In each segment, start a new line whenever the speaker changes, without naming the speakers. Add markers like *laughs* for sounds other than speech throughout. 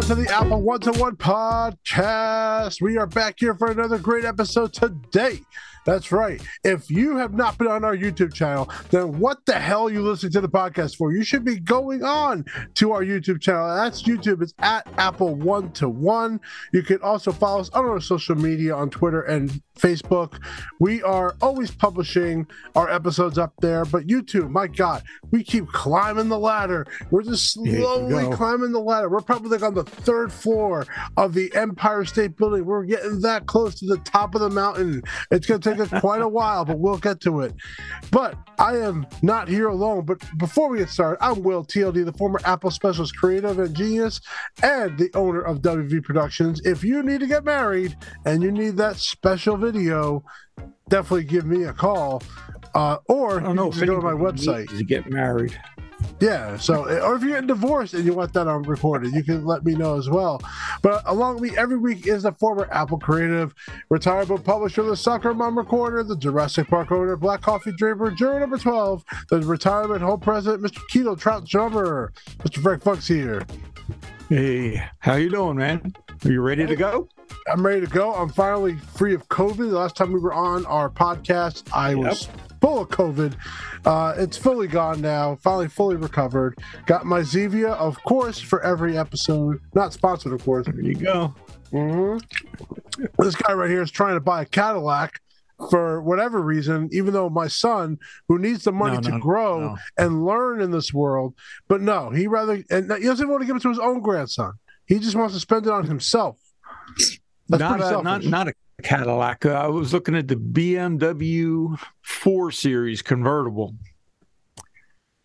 everyone, to the Apple One to One podcast. We are back here for another great episode today. That's right. If you have not been on our YouTube channel, then what the hell are you listening to the podcast for? You should be going on to our YouTube channel. That's YouTube. It's at Apple One to One. You can also follow us on our social media on Twitter and Facebook. We are always publishing our episodes up there, but YouTube, my God, we keep climbing the ladder. We're just slowly climbing the ladder. We're probably like on the third floor of the Empire State Building. We're getting that close to the top of the mountain. It's going to take us quite a *laughs* while, but we'll get to it. But I am not here alone. But before we get started, I'm Will TLD, the former Apple Specialist Creative and Genius, and the owner of WV Productions. If you need to get married and you need that special video, definitely give me a call. Uh, or
I don't
you can go to my website.
to get married.
Yeah. So, or if you're getting divorced and you want that on recorded, you can let me know as well. But along with me every week is the former Apple creative, retired book publisher, the Soccer Mom recorder, the Jurassic Park owner, Black Coffee Draper, juror number 12, the retirement home president, Mr. Keto Trout Drummer, Mr. Frank Funk's here.
Hey, how you doing, man? Are you ready to go?
I'm ready to go. I'm finally free of COVID. The last time we were on our podcast, I was full of COVID. Uh, it's fully gone now. Finally, fully recovered. Got my Zevia, of course, for every episode. Not sponsored, of course.
There you go.
hmm This guy right here is trying to buy a Cadillac for whatever reason, even though my son, who needs the money
No,
to
no,
grow
no.
and learn in this world, but no, he rather and he doesn't want to give it to his own grandson. He just wants to spend it on himself. That's
not a, not not a Cadillac. Uh, I was looking at the BMW 4 Series convertible.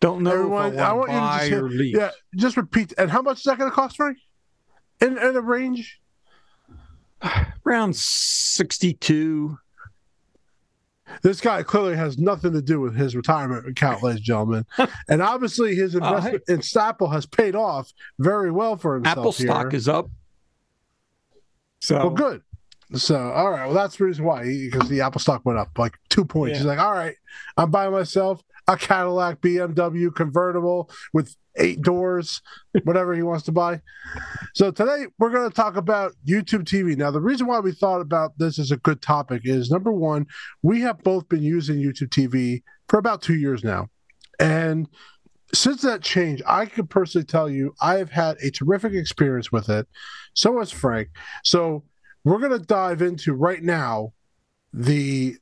Don't know
Everyone,
if I,
I
want
want you to
buy
just
or lease.
yeah, just repeat. And how much is that going to cost, Frank? In in a range?
Around 62.
This guy clearly has nothing to do with his retirement account, ladies and gentlemen. *laughs* and obviously, his
Oh, hey.
investment in Apple has paid off very well for himself.
Apple stock
here.
is up. So
well, good. So, all right. Well, that's the reason why, because the Apple stock went up like two points.
Yeah.
He's like, all right, I'm buying myself a Cadillac BMW convertible with eight doors, whatever he wants to buy. So, today we're going to talk about YouTube TV. Now, the reason why we thought about this as a good topic is number one, we have both been using YouTube TV for about two years now. And since that change, I can personally tell you I have had a terrific experience with it. So has Frank. So we're going to dive into right now the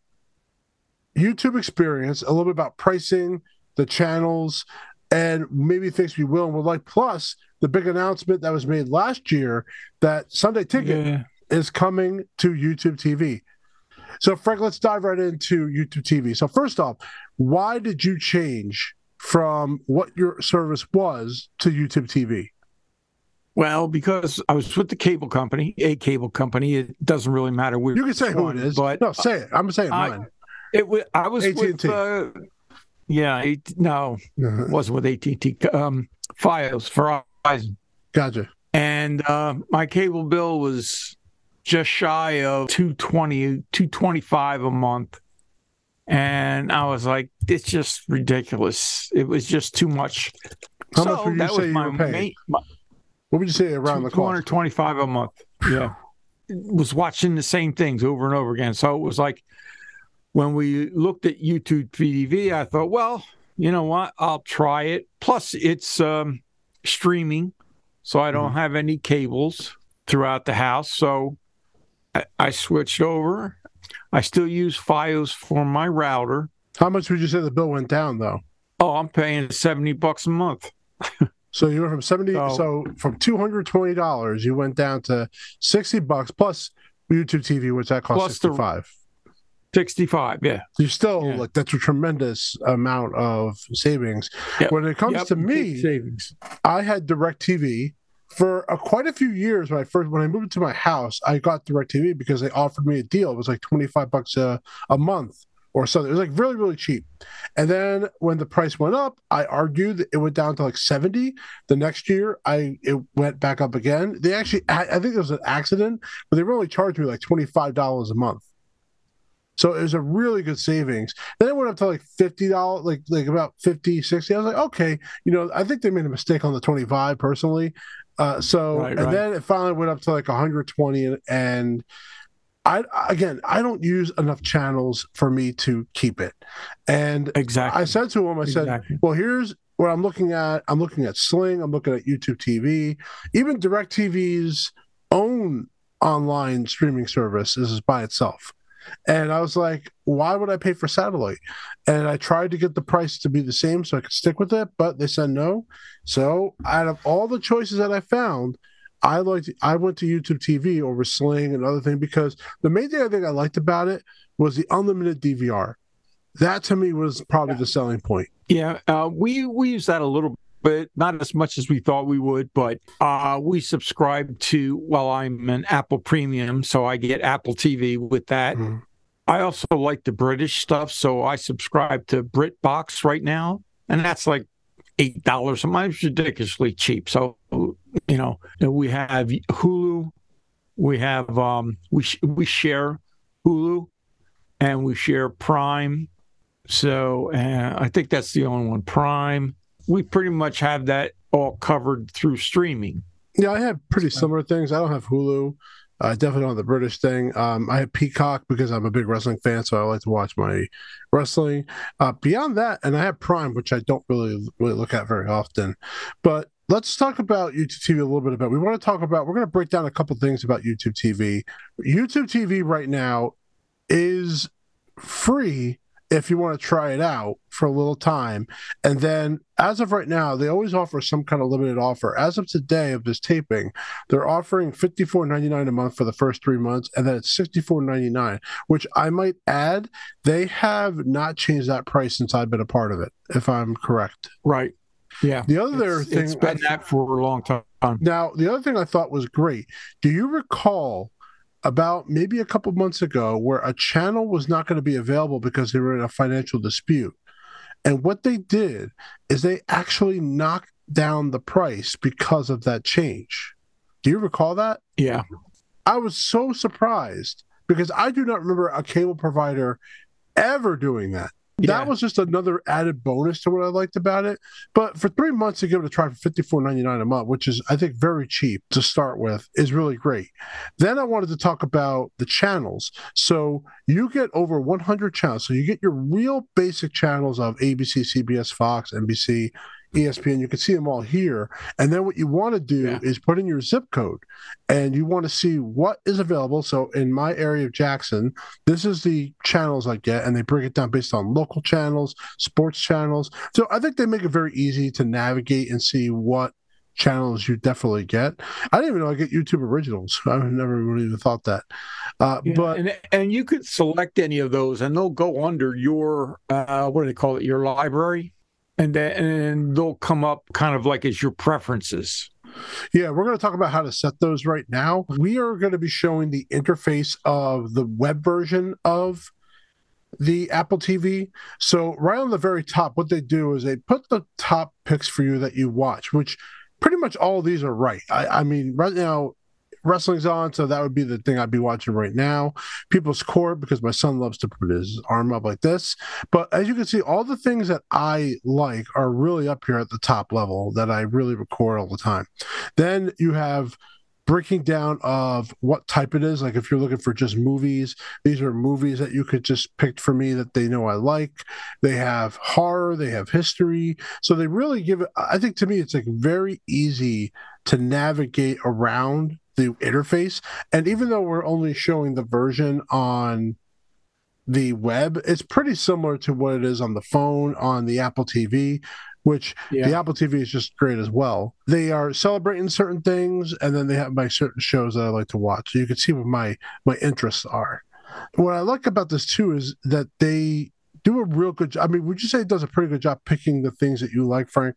YouTube experience, a little bit about pricing, the channels, and maybe things we will and would like. Plus, the big announcement that was made last year that Sunday Ticket
yeah.
is coming to YouTube TV. So, Frank, let's dive right into YouTube TV. So, first off, why did you change from what your service was to YouTube TV?
Well, because I was with the cable company, a cable company, it doesn't really matter where
You can say who it is,
but
no, say it. I'm saying
I-
mine.
it was I was
AT&T.
with uh, yeah, it, no, it wasn't with AT&T. Um, Fios Verizon,
Gotcha.
and uh, my cable bill was just shy of 220 225 a month. And I was like, it's just ridiculous. It was just too much.
How
so
much would you
that
say
was
you
my
were paying?
main, my,
What would you say around the
corner?
cost?
hundred twenty-five a month. Yeah, *sighs* was watching the same things over and over again. So it was like when we looked at YouTube TV, I thought, well, you know what? I'll try it. Plus, it's um, streaming, so I don't have any cables throughout the house. So I, I switched over. I still use FiOS for my router.
How much would you say the bill went down though?
Oh, I'm paying seventy bucks a month. *laughs*
So you went from seventy. So,
So-
from two hundred twenty dollars, you went down to sixty bucks plus YouTube TV, which that
cost
sixty five.
Sixty-five. Yeah.
You still
Yeah.
like that's a tremendous amount of savings.
Yep.
When it comes
Yep,
to me,
savings.
I had DirecTV for a, quite a few years when I first when I moved to my house. I got DirecTV because they offered me a deal. It was like twenty five bucks a, a month or something. It was like really really cheap. And then when the price went up, I argued that it went down to like seventy. The next year, I it went back up again. They actually, I, I think it was an accident, but they only charged me like twenty five dollars a month. So it was a really good savings. Then it went up to like fifty dollars, like like about 50, 60. I was like, okay, you know, I think they made a mistake on the twenty five personally. Uh, so
Right,
and
right.
then it finally went up to like 120, and, and I again I don't use enough channels for me to keep it. And
Exactly.
I said to him, I said,
Exactly.
well, here's what I'm looking at. I'm looking at Sling. I'm looking at YouTube TV. Even DirecTV's own online streaming service is by itself. And I was like, why would I pay for satellite? And I tried to get the price to be the same so I could stick with it, but they said no. So out of all the choices that I found, I liked I went to YouTube TV over Sling and other thing because the main thing I think I liked about it was the unlimited DVR. That to me was probably the selling point.
Yeah, uh, we we use that a little bit, not as much as we thought we would, but uh, we subscribe to. Well, I'm an Apple Premium, so I get Apple TV with that.
Mhm.
I also like the British stuff, so I subscribe to BritBox right now, and that's like eight dollars. Sometimes ridiculously cheap. So you know, we have Hulu, we have um, we sh- we share Hulu, and we share Prime. So uh, I think that's the only one. Prime. We pretty much have that all covered through streaming.
Yeah, I have pretty similar things. I don't have Hulu. I definitely don't the British thing. Um, I have Peacock because I'm a big wrestling fan, so I like to watch my wrestling. Uh, beyond that, and I have Prime, which I don't really really look at very often. But let's talk about YouTube TV a little bit about. We want to talk about. We're going to break down a couple things about YouTube TV. YouTube TV right now is free if you want to try it out for a little time. And then as of right now, they always offer some kind of limited offer. As of today of this taping, they're offering $54.99 a month for the first three months, and then it's $64.99, which I might add, they have not changed that price since I've been a part of it, if I'm correct.
Right. Yeah.
The other
It's-
thing
it's been that for a long time.
now, the other thing I thought was great. Do you recall about maybe a couple months ago where a channel was not going to be available because they were in a financial dispute? And what they did is they actually knocked down the price because of that change. Do you recall that?
Yeah.
I was so surprised because I do not remember a cable provider ever doing that.
Yeah.
That was just another added bonus to what I liked about it. But for three months to give it a try for fifty four ninety nine a month, which is I think very cheap to start with, is really great. Then I wanted to talk about the channels. So you get over one hundred channels. So you get your real basic channels of ABC, CBS, Fox, NBC, ESPN. You can see them all here. And then what you want to do
Yeah.
is put in your zip code, and you want to see what is available. So in my area of Jackson, this is the channels I get, and they break it down based on local channels, sports channels. So I think they make it very easy to navigate and see what channels you definitely get. I didn't even know I get YouTube originals. I never really even thought that. Uh,
Yeah,
but
and and you could select any of those, and they'll go under your uh, what do they call it? Your library, and then and they'll come up kind of like as your preferences.
Yeah, we're going to talk about how to set those right now. We are going to be showing the interface of the web version of the Apple TV. So, right on the very top, what they do is they put the top picks for you that you watch, which pretty much all these are right. I, I mean, right now, wrestling's on, so that would be the thing I'd be watching right now. People's Court, because my son loves to put his arm up like this. But as you can see, all the things that I like are really up here at the top level that I really record all the time. Then you have breaking down of what type it is. Like if you're looking for just movies, these are movies that you could just pick for me that they know I like. They have horror, they have history. So they really give it, I think to me, it's like very easy to navigate around the interface. And even though we're only showing the version on the web, it's pretty similar to what it is on the phone, on the Apple TV, which
Yeah.
the Apple TV is just great as well. They are celebrating certain things, and then they have my certain shows that I like to watch. So you can see what my my interests are. What I like about this too is that they do a real good job. I mean, would you say it does a pretty good job picking the things that you like, Frank?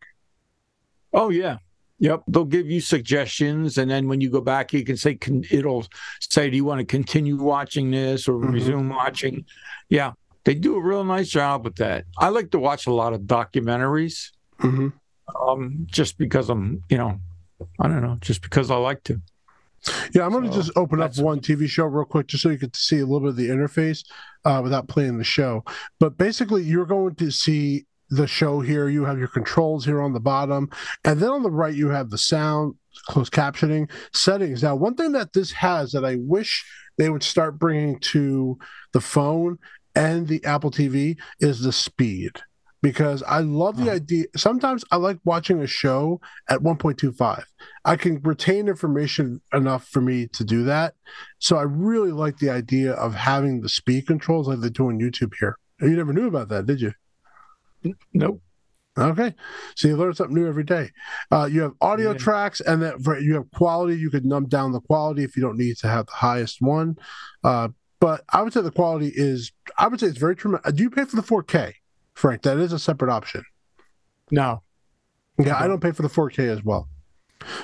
Oh yeah. Yep, they'll give you suggestions, and then when you go back, you can say con- it'll say, "Do you want to continue watching this or
Mhm.
resume watching?" Yeah, they do a real nice job with that. I like to watch a lot of documentaries,
Mm-hmm.
um, just because I'm, you know, I don't know, just because I like to.
Yeah, I'm going to
So,
just open up one TV show real quick, just so you can see a little bit of the interface uh, without playing the show. But basically, you're going to see the show here. You have your controls here on the bottom, and then on the right, you have the sound closed captioning settings. Now, one thing that this has that I wish they would start bringing to the phone and the Apple TV is the speed. Because I love the
Oh.
idea. Sometimes I like watching a show at 1.25. I can retain information enough for me to do that. So I really like the idea of having the speed controls like they do on YouTube here. You never knew about that, did you?
Nope.
Okay, so you learn something new every day. Uh, you have audio
Yeah.
tracks, and that for, you have quality. You could numb down the quality if you don't need to have the highest one. Uh, but I would say the quality is. I would say it's very tremendous. Do you pay for the 4K, Frank? That is a separate option.
No.
Yeah, I don't pay for the 4K as well.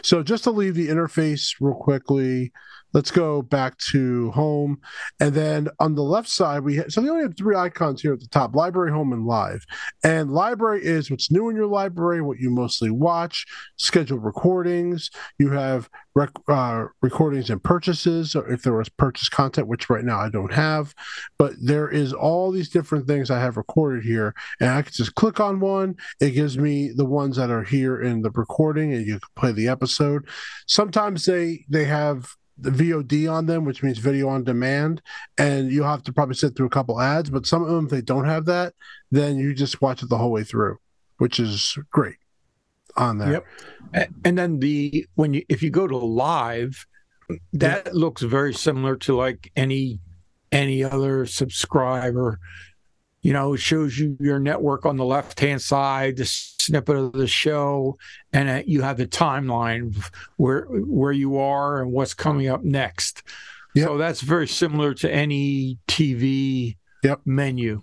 So just to leave the interface real quickly, let's go back to home, and then on the left side we ha- so they only have three icons here at the top: library, home, and live. And library is what's new in your library, what you mostly watch, scheduled recordings. You have rec- uh, recordings and purchases, or if there was purchase content, which right now I don't have, but there is all these different things I have recorded here, and I can just click on one. It gives me the ones that are here in the recording, and you can play the episode. Sometimes they they have the VOD on them, which means video on demand, and you'll have to probably sit through a couple ads. But some of them, if they don't have that, then you just watch it the whole way through, which is great on there.
Yep. And then the when you if you go to live, that looks very similar to like any any other subscriber. You know, it shows you your network on the left hand side, the snippet of the show, and uh, you have the timeline where where you are and what's coming up next.
Yep.
So that's very similar to any TV
Yep.
menu.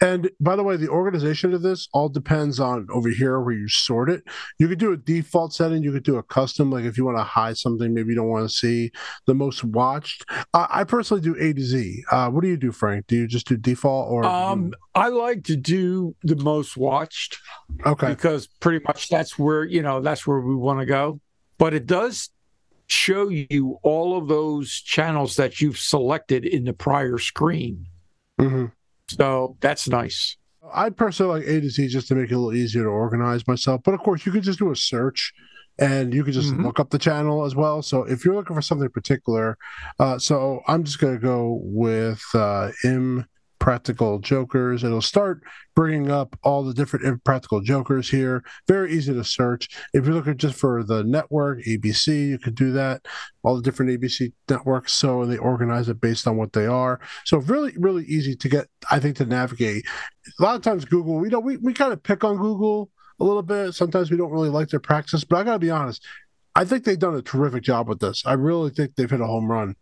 And by the way, the organization of this all depends on over here where you sort it. You could do a default setting. You could do a custom, like if you want to hide something, maybe you don't want to see the most watched. Uh, I personally do A to Z. Uh, what do you do, Frank? Do you just do default or?
Um, I like to do the most watched.
okay.
because pretty much that's where you know that's where we want to go but it does show you all of those channels that you've selected in the prior screen
hmm
so that's nice
I personally like A to Z just to make it a little easier to organize myself. But of course, you could just do a search and you could just
Mhm.
look up the channel as well. So if you're looking for something particular, uh, so I'm just going to go with uh, Impractical Jokers. It'll start bringing up all the different Impractical Jokers here. Very easy to search. If you're looking just for the network, ABC, you could do that. All the different ABC networks. So they organize it based on what they are. So really, really easy to get, I think, to navigate a lot of times Google, you know, we, we kind of pick on Google a little bit. Sometimes we don't really like their practice, but I got to be honest. I think they've done a terrific job with this. I really think they've hit a home run.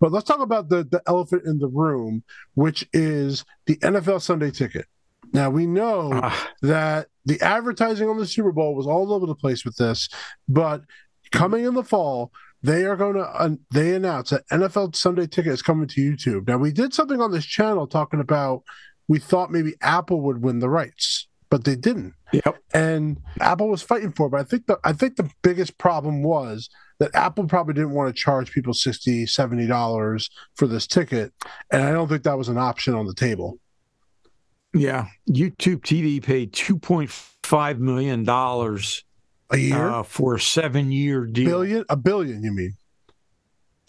But let's talk about the, the elephant in the room, which is the NFL Sunday ticket. Now, we know
Ah,
that the advertising on the Super Bowl was all over the place with this, but coming in the fall, they are going to uh, they announced that NFL Sunday Ticket is coming to YouTube. Now we did something on this channel talking about we thought maybe Apple would win the rights, but they didn't.
yep
And Apple was fighting for it, but I think the I think the biggest problem was that Apple probably didn't want to charge people 60 70 dollars for this ticket, and I don't think that was an option on the table.
yeah youtube tv paid 2.5 million dollars
A year,
uh, for a seven year deal
billion, a billion, you mean?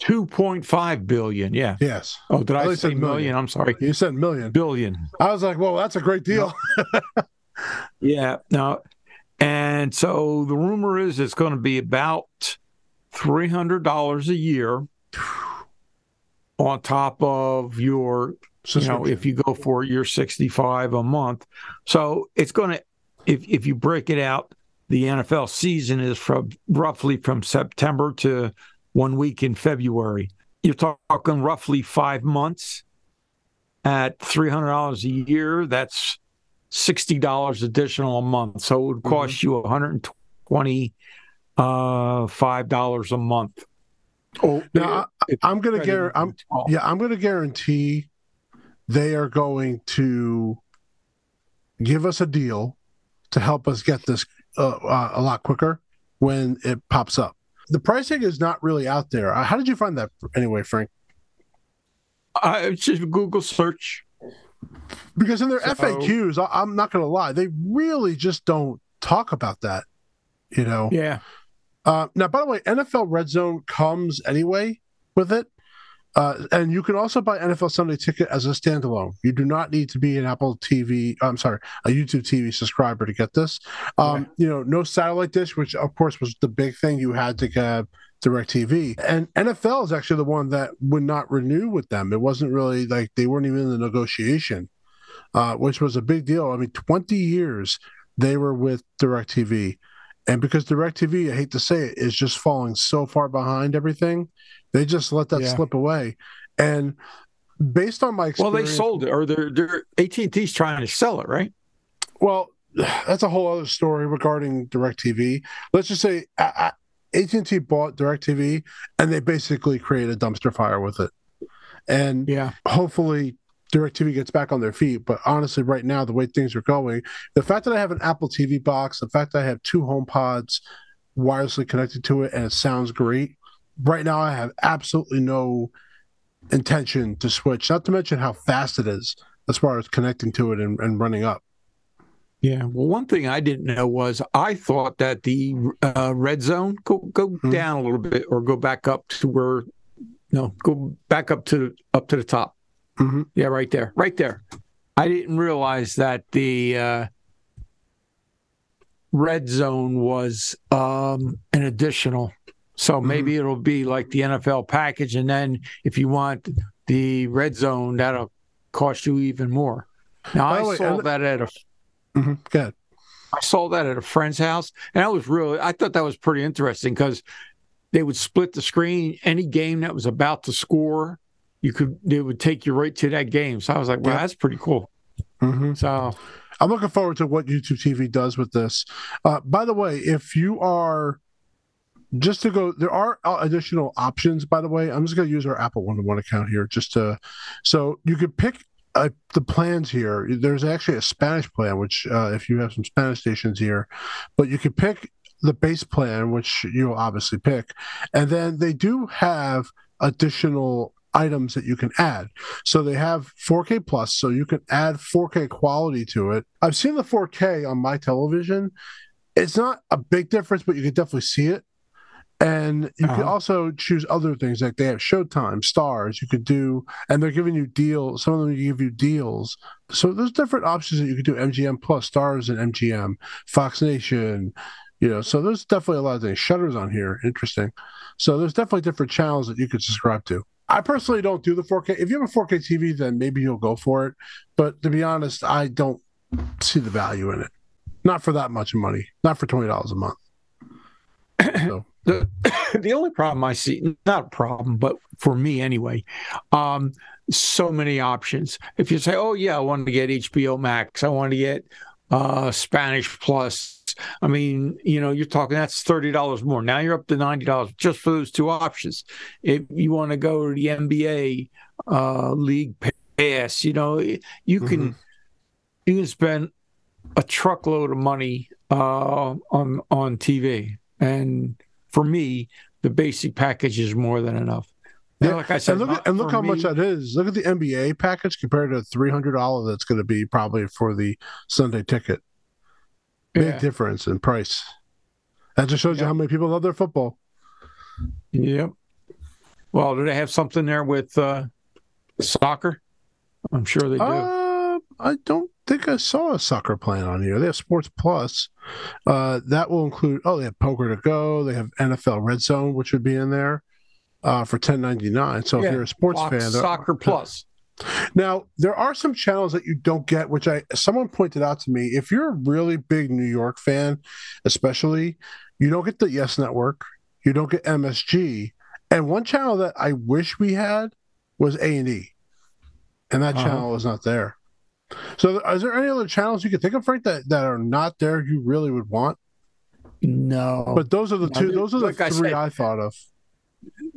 2.5 billion yeah
Yes.
oh did
I
i say million?
million.
i'm sorry
You said million.
billion
I was like, well, that's a great deal. *laughs*
Yeah. Now, And so the rumor is it's going to be about three hundred dollars a year on top of your, you know, if you go for your sixty-five a month. So it's going to, if if you break it out, the NFL season is from roughly from September to one week in February. You're talking roughly five months at three hundred dollars a year. That's sixty dollars additional a month. So it would cost you one hundred and twenty uh five dollars a month. Oh,
Now,
it's
I'm gonna
spread
guarantee. I'm yeah. I'm gonna guarantee they are going to give us a deal to help us get this uh, uh, a lot quicker when it pops up. The pricing is not really out there. Uh, How did you find that anyway, Frank?
Uh, it's just Google search.
Because in their
So-
FAQs, I, I'm not gonna lie, they really just don't talk about that. You know.
Yeah.
Uh, now, by the way, NFL Red Zone comes anyway with it. Uh, and you can also buy NFL Sunday Ticket as a standalone. You do not need to be an Apple TV. I'm sorry, a YouTube TV subscriber to get this. Um, yeah. You know, no satellite dish, which of course was the big thing. You had to get DirecTV. and NFL is actually the one that would not renew with them. It wasn't really like they weren't even in the negotiation, uh, which was a big deal. I mean, 20 years they were with DirecTV. And because DirecTV, I hate to say it, is just falling so far behind everything, they just let that yeah. slip away. And based on my experience,
well, they sold it, or they're, they're AT and T's trying to sell it, right?
Well, *sighs* that's a whole other story regarding DirecTV. Let's just say AT and T bought DirecTV, and they basically created a dumpster fire with it. And yeah, hopefully DirecTV gets back on their feet. But honestly, right now, the way things are going, the fact that I have an Apple TV box, the fact that I have two HomePods wirelessly connected to it and it sounds great, right now I have absolutely no intention to switch, not to mention how fast it is as far as connecting to it and, and running up.
Yeah. Well, one thing I didn't know was I thought that the uh, red zone go go mm-hmm. down a little bit or go back up to where no go back up to up to the top. Mm-hmm. Yeah, right there, right there. I didn't realize that the uh, red zone was um, an additional so mm-hmm. maybe mm-hmm. it'll be like the NFL package, and then if you want the red zone, that'll cost you even more. Now I way, saw that at a.
Mm-hmm. Good.
I saw that at a friend's house, and I was really. I thought that was pretty interesting because they would split the screen. Any game that was about to score, you could. it would take you right to that game. So I was like, "Wow, that's pretty cool." Mm-hmm. So
I'm looking forward to what YouTube TV does with this. Uh, by the way, if you are just to go there are additional options by the way i'm just going to use our apple one-to-one account here just to so you could pick uh, the plans here there's actually a spanish plan which uh, if you have some spanish stations here but you could pick the base plan which you'll obviously pick and then they do have additional items that you can add. So they have 4K plus, so you can add 4K quality to it. I've seen the 4K on my television. It's not a big difference, but you can definitely see it. And you uh-huh. can also choose other things like they have Showtime, Starz. You could do, and they're giving you deals. Some of them give you deals. So there's different options that you could do. MGM Plus, Starz, and MGM, Fox Nation. You know, so there's definitely a lot of things. shutters on here, interesting. So there's definitely different channels that you could subscribe to. I personally don't do the 4K. If you have a 4K TV, then maybe you'll go for it. But to be honest, I don't see the value in it. Not for that much money. Not for twenty dollars a month. *coughs*
So. The *coughs* the only problem I see, not a problem, but for me anyway, um, so many options. If you say, "Oh yeah, I want to get HBO Max, I want to get uh, Spanish Plus," I mean, you know, you're talking that's thirty dollars more. Now you're up to ninety dollars just for those two options. If you want to go to the NBA uh, League Pass, you know, you can mm-hmm. you can spend a truckload of money uh, on on TV and for me, the basic package is more than enough.
Yeah, like I said, and look, at, and look how me, much that is. Look at the NBA package compared to three hundred dollars that's going to be probably for the Sunday ticket. Big yeah. difference in price. That just shows yep. you how many people love their football.
Yep. Well, do they have something there with uh, soccer? I'm sure they do.
Uh, I don't think I saw a soccer plan on here. They have Sports Plus. Uh, that will include. Oh, they have Poker to Go. They have NFL Red Zone, which would be in there uh, for ten ninety nine. So yeah, if you're a sports Fox fan,
Soccer Plus.
Now there are some channels that you don't get, which I someone pointed out to me. If you're a really big New York fan, especially, you don't get the Yes Network, you don't get MSG, and one channel that I wish we had was A and E, and that uh-huh. channel is not there. So, is there any other channels you could think of, Frank, that, that are not there you really would want?
No,
but those are the two. Those are the like three I, said, I, thought of.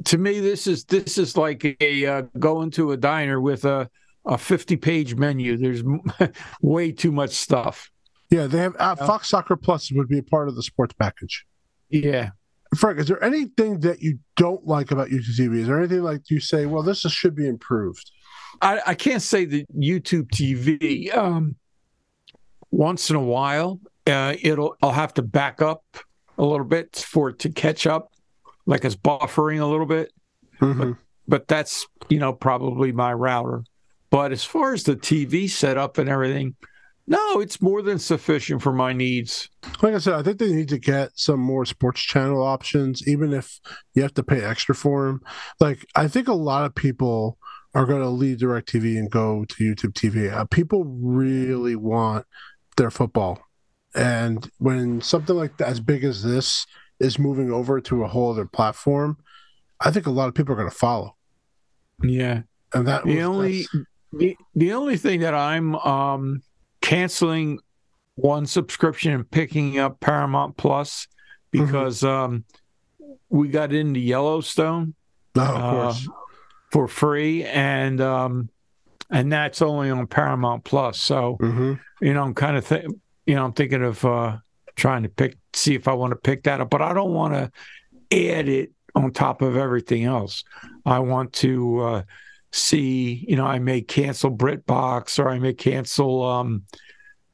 To me, this is this is like a uh, going to a diner with a a fifty page menu. There's *laughs* way too much stuff.
Yeah, they have uh, Fox Soccer Plus would be a part of the sports package.
Yeah,
Frank, is there anything that you don't like about YouTube TV? Is there anything like you say, well, this should be improved?
I, I can't say that YouTube TV. Um, once in a while, uh, it'll I'll have to back up a little bit for it to catch up, like it's buffering a little bit.
Mhm.
But, but that's you know probably my router. But as far as the TV setup and everything, no, it's more than sufficient for my needs.
Like I said, I think they need to get some more sports channel options, even if you have to pay extra for them. Like, I think a lot of people are going to leave DirecTV and go to YouTube TV. Uh, people really want their football. And when something like that, as big as this is moving over to a whole other platform, I think a lot of people are going to follow.
Yeah.
And that
The
was-
only the, the only thing that I'm um, canceling one subscription and picking up Paramount Plus
Mm-hmm.
because um, we got into Yellowstone
of
uh,
course.
for free, and um, and that's only on Paramount Plus. So
hmm
you know, I'm kind of th- you know, I'm thinking of uh, trying to pick, see if I want to pick that up, but I don't want to add it on top of everything else. I want to uh, see, you know, I may cancel BritBox or I may cancel um,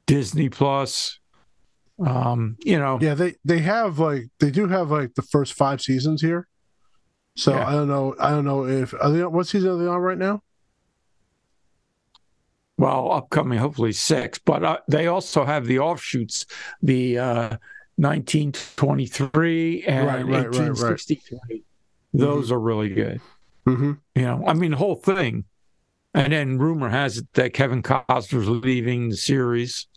Disney Plus. Um, you know,
Yeah, they they have like they do have like the first five seasons here. So
Yeah.
I don't know. I don't know if are they on, what season are they on right now?
well, upcoming hopefully six, but uh, they also have the offshoots, the uh, 1923 and
Right, right, right, right.
1863. Those are really good.
Mm-hmm.
You know, I mean, the whole thing. And then rumor has it that Kevin Costner's leaving the series.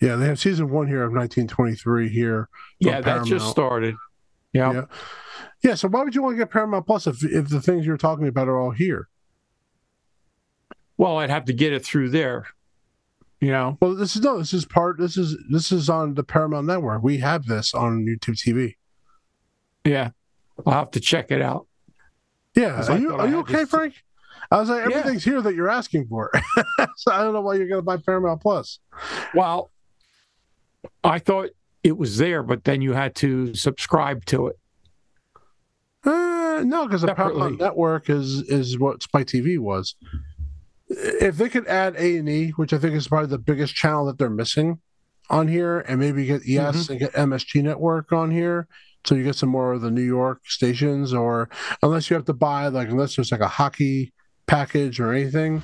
Yeah, they have season one here of 1923 here.
Yeah, that just started. Yeah.
Yeah. Yeah. So why would you want to get Paramount Plus if if the things you're talking about are all here?
Well, I'd have to get it through there. You know,
Well, this is no. This is part. This is this is on the Paramount Network. We have this on YouTube TV.
yeah. I'll have to check it out.
yeah Are you are you okay, Frank? I was like,
Yeah.
everything's here that you're asking for. *laughs* so I don't know why you're going to buy Paramount Plus.
Well, I thought it was there, but then you had to subscribe to it.
Uh, no, because the Paramount Network is is what Spike TV was. If they could add A and E, which I think is probably the biggest channel that they're missing on here, and maybe get ES mm-hmm. and get MSG Network on here, so you get some more of the New York stations, or unless you have to buy like unless there's like a hockey package or anything,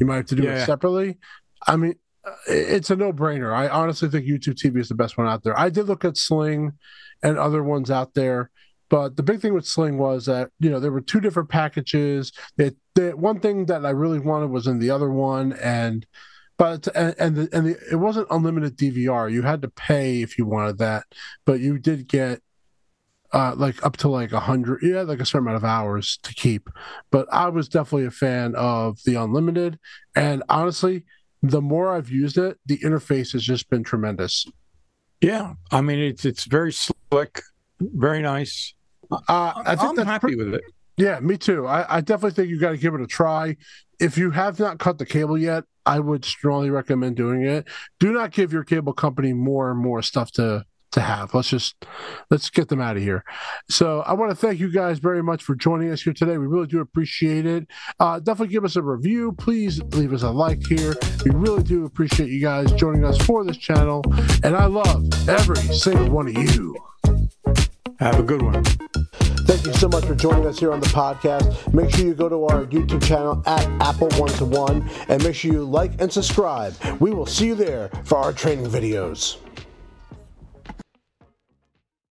you might have to do
Yeah.
it separately. I mean, it's a no brainer. I honestly think YouTube TV is the best one out there. I did look at Sling and other ones out there. But the big thing with Sling was that you know there were two different packages. That the one thing that I really wanted was in the other one, and but and and, the, and the, it wasn't unlimited DVR. You had to pay if you wanted that, but you did get uh, like up to like a hundred, yeah, like a certain amount of hours to keep. But I was definitely a fan of the unlimited, and honestly, the more I've used it, the interface has just been tremendous.
Yeah. I mean, it's it's very slick, very nice.
Uh, I think
I'm happy with it.
Yeah, me too. I, I definitely think you got to give it a try. If you have not cut the cable yet, I would strongly recommend doing it. Do not give your cable company more and more stuff to to have. Let's just let's get them out of here. So I want to thank you guys very much for joining us here today. We really do appreciate it. Uh, definitely give us a review. Please leave us a like here. We really do appreciate you guys joining us for this channel, and I love every single one of you.
Have a good one.
Thank you so much for joining us here on the podcast. Make sure you go to our YouTube channel at Apple One to One and make sure you like and subscribe. We will see you there for our training videos.